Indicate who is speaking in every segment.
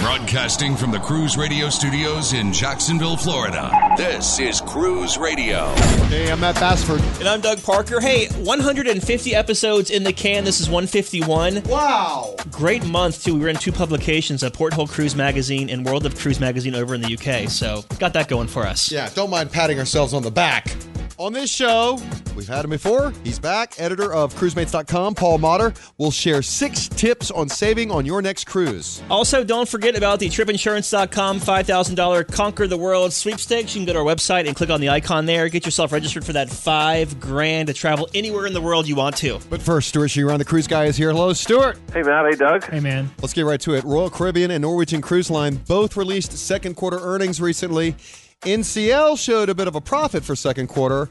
Speaker 1: Broadcasting from the Cruise Radio studios in Jacksonville, Florida. This is Cruise Radio.
Speaker 2: Hey, I'm Matt Bassford.
Speaker 3: And I'm Doug Parker. Hey, 150 episodes in the can. This is 151.
Speaker 2: Wow.
Speaker 3: Great month, too. We were in two publications, uh, a Porthole Cruise Magazine and World of Cruise Magazine over in the UK. So, got that going for us.
Speaker 2: Yeah, don't mind patting ourselves on the back. On this show, we've had him before. He's back, editor of cruisemates.com, Paul Motter. will share six tips on saving on your next cruise.
Speaker 3: Also, don't forget about the tripinsurance.com $5,000 Conquer the World sweepstakes. You can go to our website and click on the icon there. Get yourself registered for that five grand to travel anywhere in the world you want to.
Speaker 2: But first, Stuart Chiron, the cruise guy, is here. Hello, Stuart.
Speaker 4: Hey, Matt. Hey, Doug.
Speaker 3: Hey, man.
Speaker 2: Let's get right to it. Royal Caribbean and Norwegian Cruise Line both released second quarter earnings recently. NCL showed a bit of a profit for second quarter.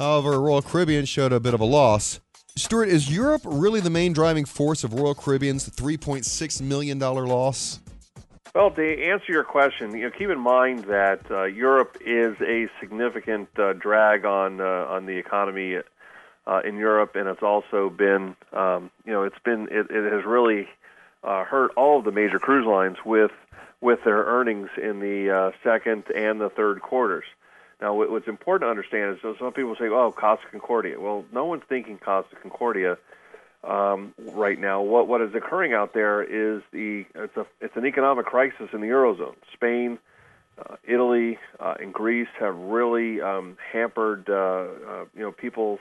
Speaker 2: However, Royal Caribbean showed a bit of a loss. Stuart, is Europe really the main driving force of Royal Caribbean's $3.6 million loss?
Speaker 5: Well, to answer your question, you know, keep in mind that uh, Europe is a significant uh, drag on uh, on the economy uh, in Europe, and it's also been, um, you know, it's been it, it has really uh, hurt all of the major cruise lines with with their earnings in the uh, second and the third quarters. Now, what's important to understand is so some people say, "Oh, Costa Concordia." Well, no one's thinking Costa Concordia um, right now. What what is occurring out there is the it's a it's an economic crisis in the eurozone. Spain, uh, Italy, uh, and Greece have really um, hampered. Uh, uh, you know, people.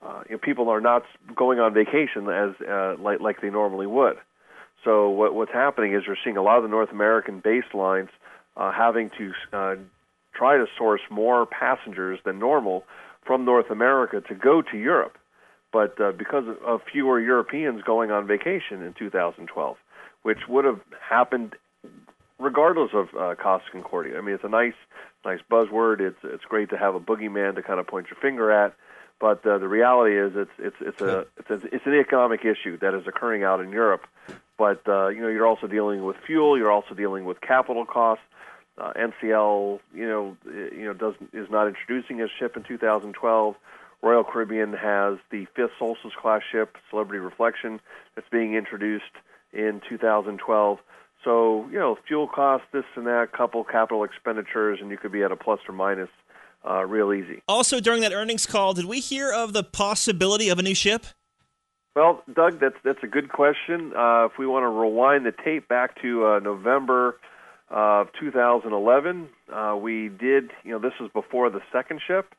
Speaker 5: Uh, you know, people are not going on vacation as uh, like like they normally would. So what what's happening is you're seeing a lot of the North American baselines having to try to source more passengers than normal from North America to go to Europe. But uh, because of fewer Europeans going on vacation in 2012, which would have happened regardless of uh, Costa Concordia. I mean, it's a nice, nice buzzword. It's it's great to have a boogeyman to kind of point your finger at, but uh, the reality is it's it's it's a it's, a, it's an economic issue that is occurring out in Europe. But uh, you know, you're also dealing with fuel. You're also dealing with capital costs. Uh, NCL, you know, you know, doesn't is not introducing a ship in 2012. Royal Caribbean has the fifth Solstice class ship, Celebrity Reflection, that's being introduced in 2012. So, you know, fuel costs, this and that, couple capital expenditures, and you could be at a plus or minus uh, real easy.
Speaker 3: Also, during that earnings call, did we hear of the possibility of a new ship?
Speaker 5: Well, Doug, that's that's a good question. Uh, if we want to rewind the tape back to uh, November of 2011. Uh, we did, you know, this was before the second ship.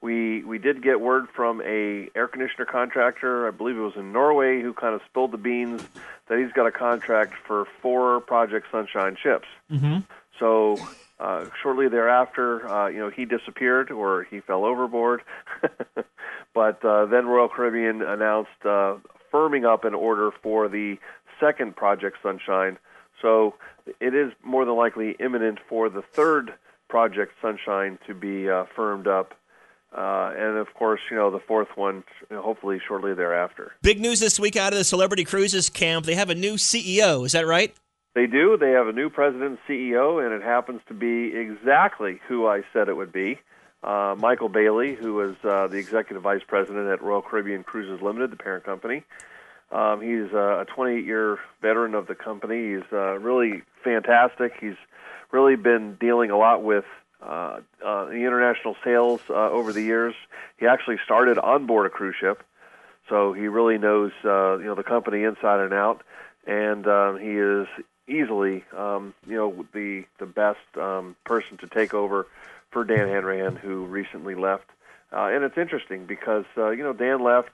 Speaker 5: We we did get word from a air conditioner contractor, I believe it was in Norway, who kind of spilled the beans that he's got a contract for four Project Sunshine ships.
Speaker 3: Mm-hmm.
Speaker 5: So uh, shortly thereafter, uh, you know, he disappeared or he fell overboard. but uh, then Royal Caribbean announced uh, firming up an order for the second Project Sunshine. So it is more than likely imminent for the third Project Sunshine to be uh, firmed up. Uh, and of course, you know, the fourth one, hopefully shortly thereafter.
Speaker 3: Big news this week out of the Celebrity Cruises camp. They have a new CEO. Is that right?
Speaker 5: They do. They have a new president and CEO, and it happens to be exactly who I said it would be. Uh, Michael Bailey, who is uh, the executive vice president at Royal Caribbean Cruises Limited, the parent company. Um, he's a 28 year veteran of the company. He's uh, really fantastic. He's really been dealing a lot with uh, uh, the international sales uh, over the years. He actually started on board a cruise ship, so he really knows uh, you know the company inside and out. And um, he is easily um, you know the the best um, person to take over for Dan Hanrahan, who recently left. Uh, and it's interesting because uh, you know Dan left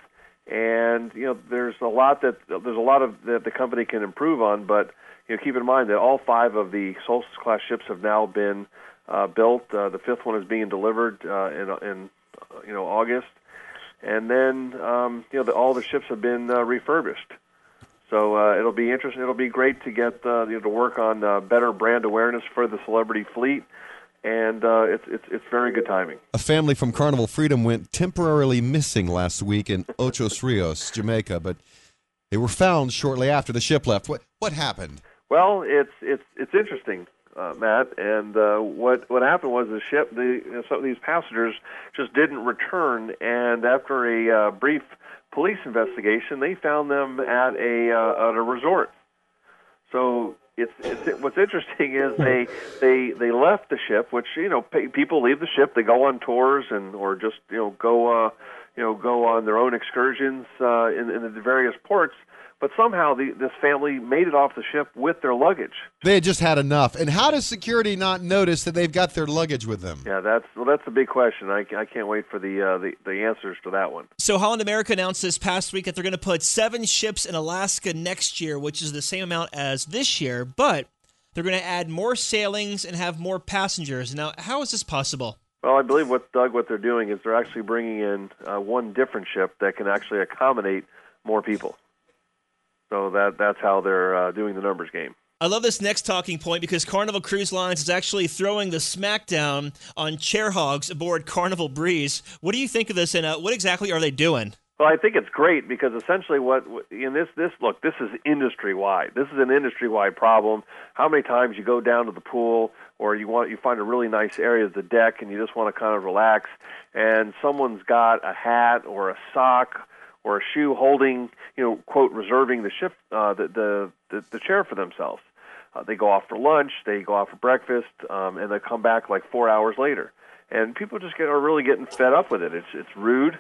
Speaker 5: and you know there's a lot that there's a lot of that the company can improve on but you know keep in mind that all five of the Solstice class ships have now been uh, built. Uh, the fifth one is being delivered uh, in in uh, you know August. And then um, you know the, all the ships have been uh, refurbished. So uh, it'll be interesting it'll be great to get you know to work on better brand awareness for the celebrity fleet and uh, it's, it's it's very good timing.
Speaker 2: A family from Carnival Freedom went temporarily missing last week in Ocho Rios, Jamaica, but they were found shortly after the ship left. What what happened?
Speaker 5: Well, it's it's it's interesting, uh, Matt. And uh, what what happened was the ship, the you know, some of these passengers just didn't return, and after a uh, brief police investigation, they found them at a uh, at a resort. So it's, it's what's interesting is they they they left the ship, which you know pe- people leave the ship, they go on tours and or just you know go uh, you know go on their own excursions uh, in, in the various ports. But somehow the, this family made it off the ship with their luggage.
Speaker 2: They had just had enough. And how does security not notice that they've got their luggage with them?
Speaker 5: Yeah, that's well, that's a big question. I, I can't wait for the, uh, the the answers to that one.
Speaker 3: So Holland America announced this past week that they're going to put seven ships in Alaska next year, which is the same amount as this year, but they're going to add more sailings and have more passengers. Now, how is this possible?
Speaker 5: Well, I believe what Doug, what they're doing is they're actually bringing in uh, one different ship that can actually accommodate more people. So that that's how they're uh, doing the numbers game.
Speaker 3: I love this next talking point because Carnival Cruise Lines is actually throwing the smackdown on chair hogs aboard Carnival Breeze. What do you think of this, and uh, what exactly are they doing?
Speaker 5: Well, I think it's great because essentially, what in this this look, this is industry wide. This is an industry wide problem. How many times you go down to the pool, or you want you find a really nice area of the deck, and you just want to kind of relax, and someone's got a hat or a sock or a shoe holding, you know, quote, reserving the ship, uh, the, the the the chair for themselves. Uh, they go off for lunch, they go off for breakfast, um, and they come back like four hours later. And people just get are really getting fed up with it. It's it's rude,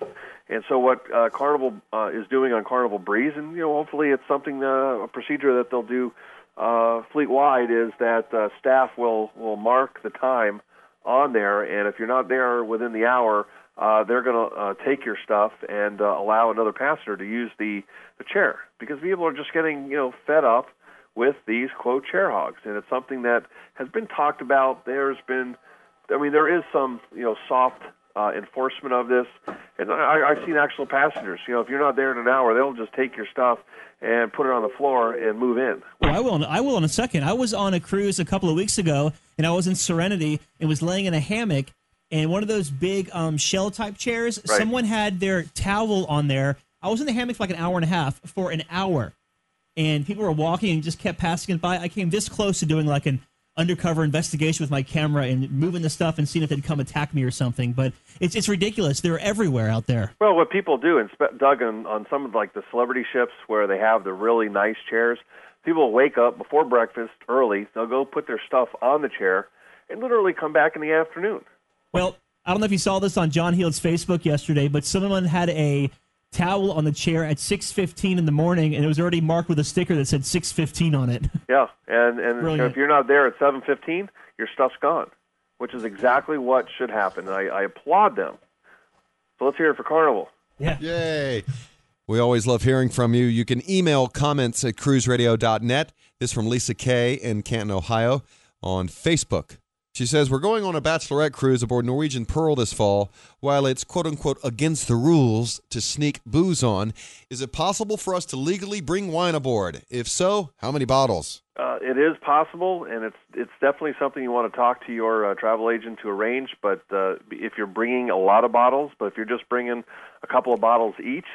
Speaker 5: and so what uh, Carnival uh, is doing on Carnival Breeze, and you know, hopefully it's something uh, a procedure that they'll do uh, fleet wide is that uh, staff will will mark the time on there, and if you're not there within the hour, uh, they're going to uh, take your stuff and uh, allow another passenger to use the the chair because people are just getting you know fed up with these quote chair hogs, and it's something that has been talked about. There's been, I mean, there is some you know soft uh, enforcement of this, and I, I've seen actual passengers. You know, if you're not there in an hour, they'll just take your stuff and put it on the floor and move in.
Speaker 6: Well, I will. I will in a second. I was on a cruise a couple of weeks ago, and I was in Serenity and was laying in a hammock. And one of those big um, shell type chairs,
Speaker 5: Right.
Speaker 6: someone had their towel on there. I was in the hammock for like an hour and a half for an hour, and people were walking and just kept passing it by. I came this close to doing like an undercover investigation with my camera and moving the stuff and seeing if they'd come attack me or something. But it's it's ridiculous. They're everywhere out there.
Speaker 5: Well, what people do, and Doug, on, on some of like the celebrity ships where they have the really nice chairs, people wake up before breakfast early. They'll go put their stuff on the chair and literally come back in the afternoon.
Speaker 6: Well, I don't know if you saw this on John Heald's Facebook yesterday, but someone had a towel on the chair at 6:15 in the morning, and it was already marked with a sticker that said 6:15 on it.
Speaker 5: Yeah, and and
Speaker 6: Brilliant.
Speaker 5: if you're not there at 7:15, your stuff's gone, which is exactly what should happen. And I, I applaud them. So let's hear it for Carnival. Yeah.
Speaker 2: Yay. We always love hearing from you. You can email comments at cruiseradio.net. This from Lisa Kay in Canton, Ohio on Facebook. She says, We're going on a bachelorette cruise aboard Norwegian Pearl this fall. While it's quote unquote against the rules to sneak booze on, is it possible for us to legally bring wine aboard? If so, how many bottles?
Speaker 5: Uh, it is possible, and it's it's definitely something you want to talk to your uh, travel agent to arrange. But uh, if you're bringing a lot of bottles, but if you're just bringing a couple of bottles each,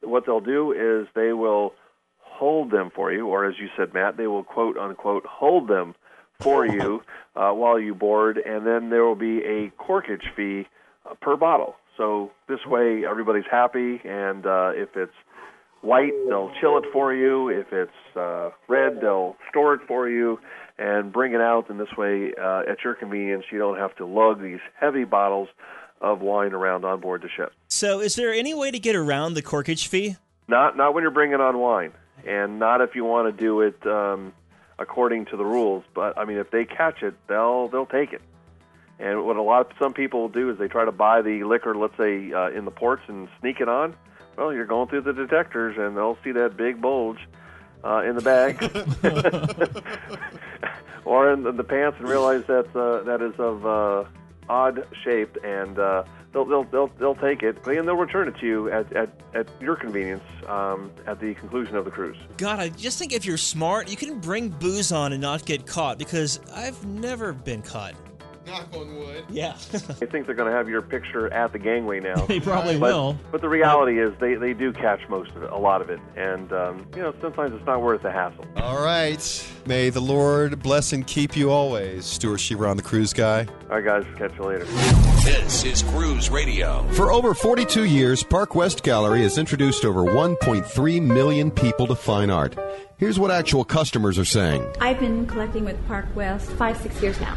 Speaker 5: what they'll do is they will hold them for you, or as you said, Matt, they will quote unquote hold them for you uh, while you board, and then there will be a corkage fee uh, per bottle. So this way, everybody's happy, and uh, if it's white, they'll chill it for you. If it's uh, red, they'll store it for you and bring it out. And this way, uh, at your convenience, you don't have to lug these heavy bottles of wine around on board the ship.
Speaker 3: So, is there any way to get around the corkage fee?
Speaker 5: Not not when you're bringing on wine, and not if you want to do it um, according to the rules. But I mean, if they catch it, they'll they'll take it. And what a lot of some people will do is they try to buy the liquor, let's say uh, in the ports, and sneak it on. Well, you're going through the detectors, and they'll see that big bulge uh, in the bag, or in the, the pants, and realize that uh, that is of uh, odd shape, and uh, they'll, they'll they'll they'll take it, and they'll return it to you at at, at your convenience um, at the conclusion of the cruise.
Speaker 3: God, I just think if you're smart, you can bring booze on and not get caught because I've never been caught.
Speaker 2: Knock on wood.
Speaker 3: Yeah.
Speaker 5: I think they're going to have your picture at the gangway now.
Speaker 6: They probably
Speaker 5: But,
Speaker 6: will.
Speaker 5: but the reality is they, they do catch most of it, a lot of it. And, um, you know, sometimes it's not worth the hassle.
Speaker 2: All right. May the Lord bless and keep you always, Stuart Chiron the Cruise Guy.
Speaker 5: All right, guys. Catch you later.
Speaker 1: This is Cruise Radio.
Speaker 2: For over 42 years, Park West Gallery has introduced over 1.3 million people to fine art. Here's what actual customers are saying.
Speaker 7: I've been collecting with Park West five, six years now.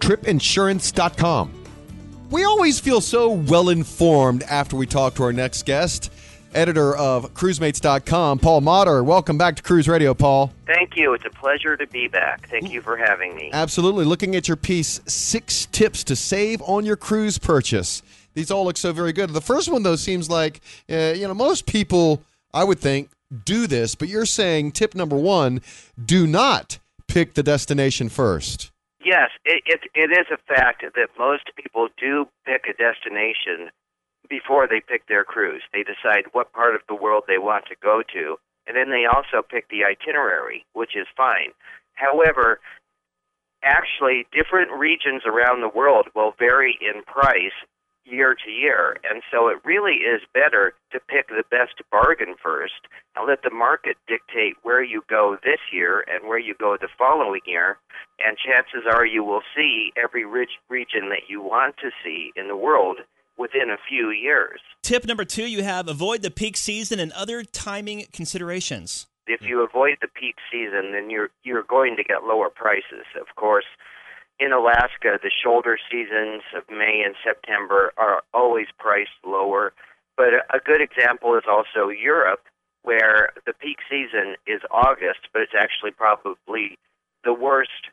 Speaker 2: tripinsurance.com. We always feel so well informed after we talk to our next guest, editor of cruisemates.com, Paul Motter. Welcome back to Cruise Radio, Paul.
Speaker 8: Thank you. It's a pleasure to be back. Thank you for having me.
Speaker 2: Absolutely. Looking at your piece, six tips to save on your cruise purchase. These all look so very good. The first one, though, seems like, uh, you know, most people, I would think, do this, but you're saying tip number one do not pick the destination first.
Speaker 8: Yes, it, it, it is a fact that most people do pick a destination before they pick their cruise. They decide what part of the world they want to go to, and then they also pick the itinerary, which is fine. However, actually, different regions around the world will vary in price year to year, and so it really is better to pick the best bargain first and let the market dictate where you go this year and where you go the following year. And chances are you will see every rich region that you want to see in the world within a few years.
Speaker 9: Tip number two you have avoid the peak season and other timing considerations.
Speaker 8: If you avoid the peak season, then you're you're going to get lower prices. Of course, in Alaska, the shoulder seasons of May and September are always priced lower. But a good example is also Europe, where the peak season is August, but it's actually probably the worst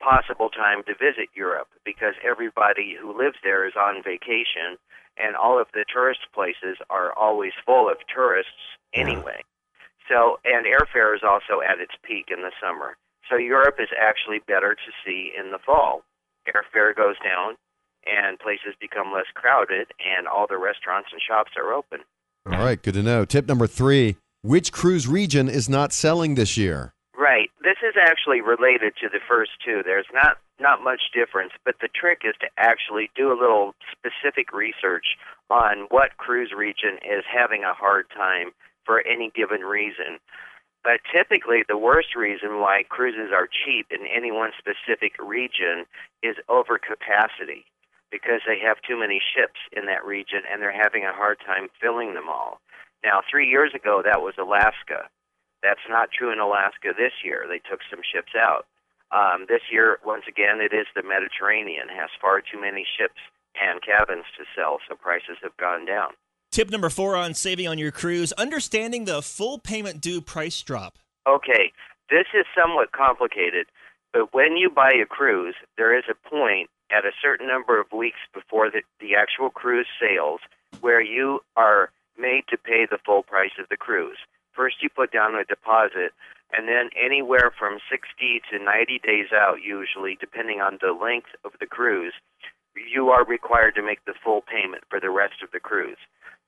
Speaker 8: possible time to visit Europe because everybody who lives there is on vacation and all of the tourist places are always full of tourists anyway. So, and airfare is also at its peak in the summer. So Europe is actually better to see in the fall. Airfare goes down and places become less crowded and all the restaurants and shops are open.
Speaker 2: All right, good to know. Tip number three which cruise region is not selling this year?
Speaker 8: Right. This is actually related to the first two. There's not not much difference, but the trick is to actually do a little specific research on what cruise region is having a hard time for any given reason. But typically, the worst reason why cruises are cheap in any one specific region is overcapacity because they have too many ships in that region and they're having a hard time filling them all. Now, three years ago, that was Alaska. That's not true in Alaska this year. They took some ships out. Um, this year, once again, it is the Mediterranean has far too many ships and cabins to sell, so prices have gone down.
Speaker 9: Tip number four on saving on your cruise understanding the full payment due price drop.
Speaker 8: Okay, this is somewhat complicated, but when you buy a cruise, there is a point at a certain number of weeks before the, the actual cruise sails where you are made to pay the full price of the cruise. First, you put down a deposit, and then anywhere from 60 to 90 days out, usually, depending on the length of the cruise, you are required to make the full payment for the rest of the cruise.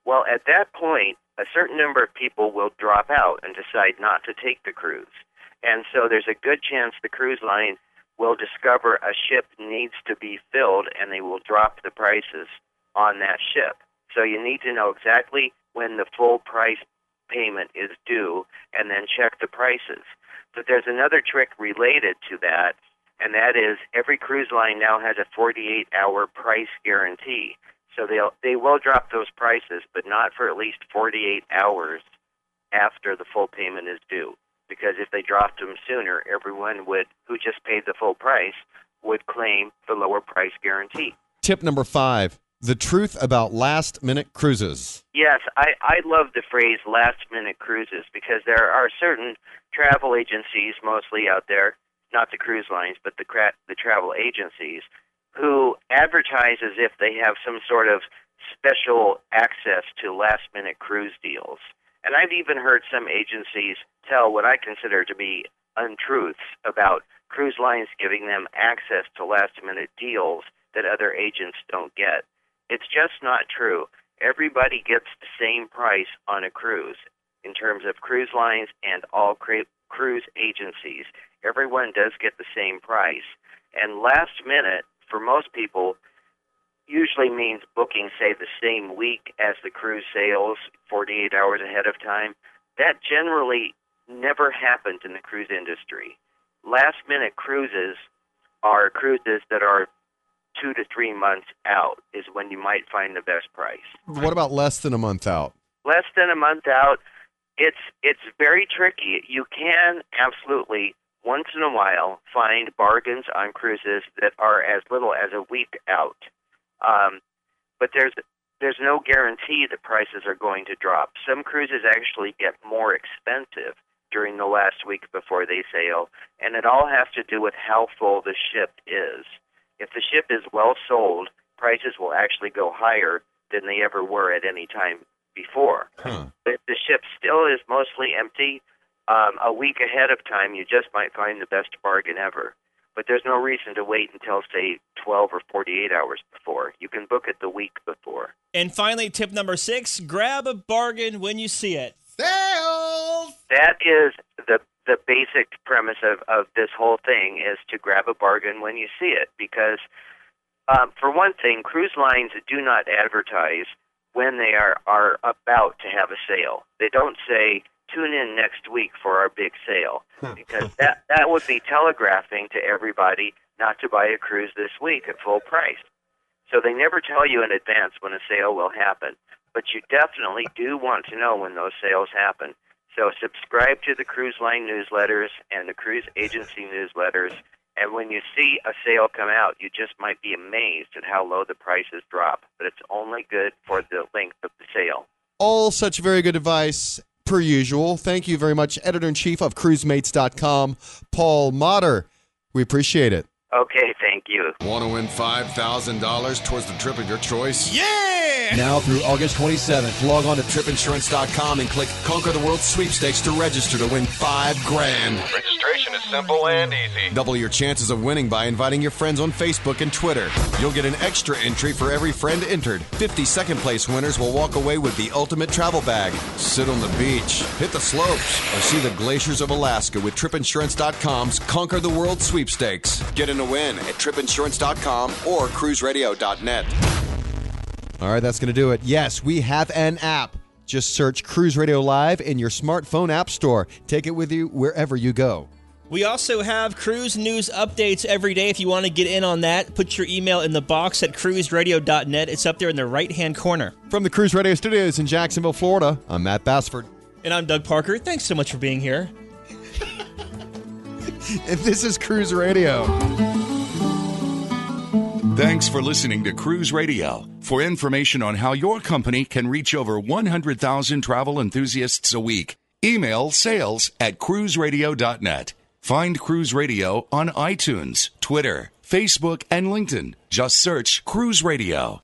Speaker 8: Well, at that point, a certain number of people will drop out and decide not to take the cruise. And so there's a good chance the cruise line will discover a ship needs to be filled and they will drop the prices on that ship. So you need to know exactly when the full price payment is due and then check the prices. But there's another trick related to that, and that is every cruise line now has a 48 hour price guarantee. So they'll they will drop those prices, but not for at least 48 hours after the full payment is due. Because if they dropped them sooner, everyone would who just paid the full price would claim the lower price guarantee.
Speaker 2: Tip number five the truth about last minute cruises.
Speaker 8: Yes, I, I love the phrase last minute cruises because there are certain travel agencies, mostly out there, not the cruise lines, but the, cra- the travel agencies, who advertise as if they have some sort of special access to last minute cruise deals. And I've even heard some agencies tell what I consider to be untruths about cruise lines giving them access to last minute deals that other agents don't get. It's just not true. Everybody gets the same price on a cruise in terms of cruise lines and all cru- cruise agencies. Everyone does get the same price. And last minute, for most people, usually means booking, say, the same week as the cruise sails, 48 hours ahead of time. That generally never happens in the cruise industry. Last minute cruises are cruises that are two to three months out is when you might find the best price.
Speaker 2: What about less than a month out?
Speaker 8: Less than a month out, it's it's very tricky. You can absolutely once in a while find bargains on cruises that are as little as a week out, um, but there's there's no guarantee that prices are going to drop. Some cruises actually get more expensive during the last week before they sail, and it all has to do with how full the ship is. If the ship is well sold, prices will actually go higher than they ever were at any time before.
Speaker 2: Huh.
Speaker 8: But if the ship still is mostly empty, um, a week ahead of time, you just might find the best bargain ever. But there's no reason to wait until, say, 12 or 48 hours before. You can book it the week before.
Speaker 3: And finally, tip number six grab a bargain when you see it.
Speaker 2: Sales!
Speaker 8: That is the the basic premise of, of this whole thing is to grab a bargain when you see it because um, for one thing cruise lines do not advertise when they are, are about to have a sale they don't say tune in next week for our big sale because that, that would be telegraphing to everybody not to buy a cruise this week at full price so they never tell you in advance when a sale will happen but you definitely do want to know when those sales happen so subscribe to the cruise line newsletters and the cruise agency newsletters. And when you see a sale come out, you just might be amazed at how low the prices drop. But it's only good for the length of the sale.
Speaker 2: All such very good advice, per usual. Thank you very much, Editor in Chief of CruiseMates.com, Paul Motter. We appreciate it.
Speaker 8: Okay, thank you.
Speaker 1: Want to win $5,000 towards the trip of your choice?
Speaker 10: Yeah!
Speaker 1: Now through August 27th, log on to tripinsurance.com and click Conquer the World Sweepstakes to register to win five grand.
Speaker 4: Registration simple and easy.
Speaker 1: Double your chances of winning by inviting your friends on Facebook and Twitter. You'll get an extra entry for every friend entered. 50 second place winners will walk away with the ultimate travel bag. Sit on the beach, hit the slopes, or see the glaciers of Alaska with tripinsurance.com's Conquer the World Sweepstakes. Get in a win at tripinsurance.com or cruiseradio.net.
Speaker 2: All right, that's going to do it. Yes, we have an app. Just search Cruise Radio Live in your smartphone app store. Take it with you wherever you go.
Speaker 3: We also have cruise news updates every day. If you want to get in on that, put your email in the box at cruiseradio.net. It's up there in the right hand corner.
Speaker 2: From the Cruise Radio Studios in Jacksonville, Florida, I'm Matt Bassford.
Speaker 3: And I'm Doug Parker. Thanks so much for being here.
Speaker 2: And this is Cruise Radio.
Speaker 1: Thanks for listening to Cruise Radio. For information on how your company can reach over 100,000 travel enthusiasts a week, email sales at cruiseradio.net. Find Cruise Radio on iTunes, Twitter, Facebook, and LinkedIn. Just search Cruise Radio.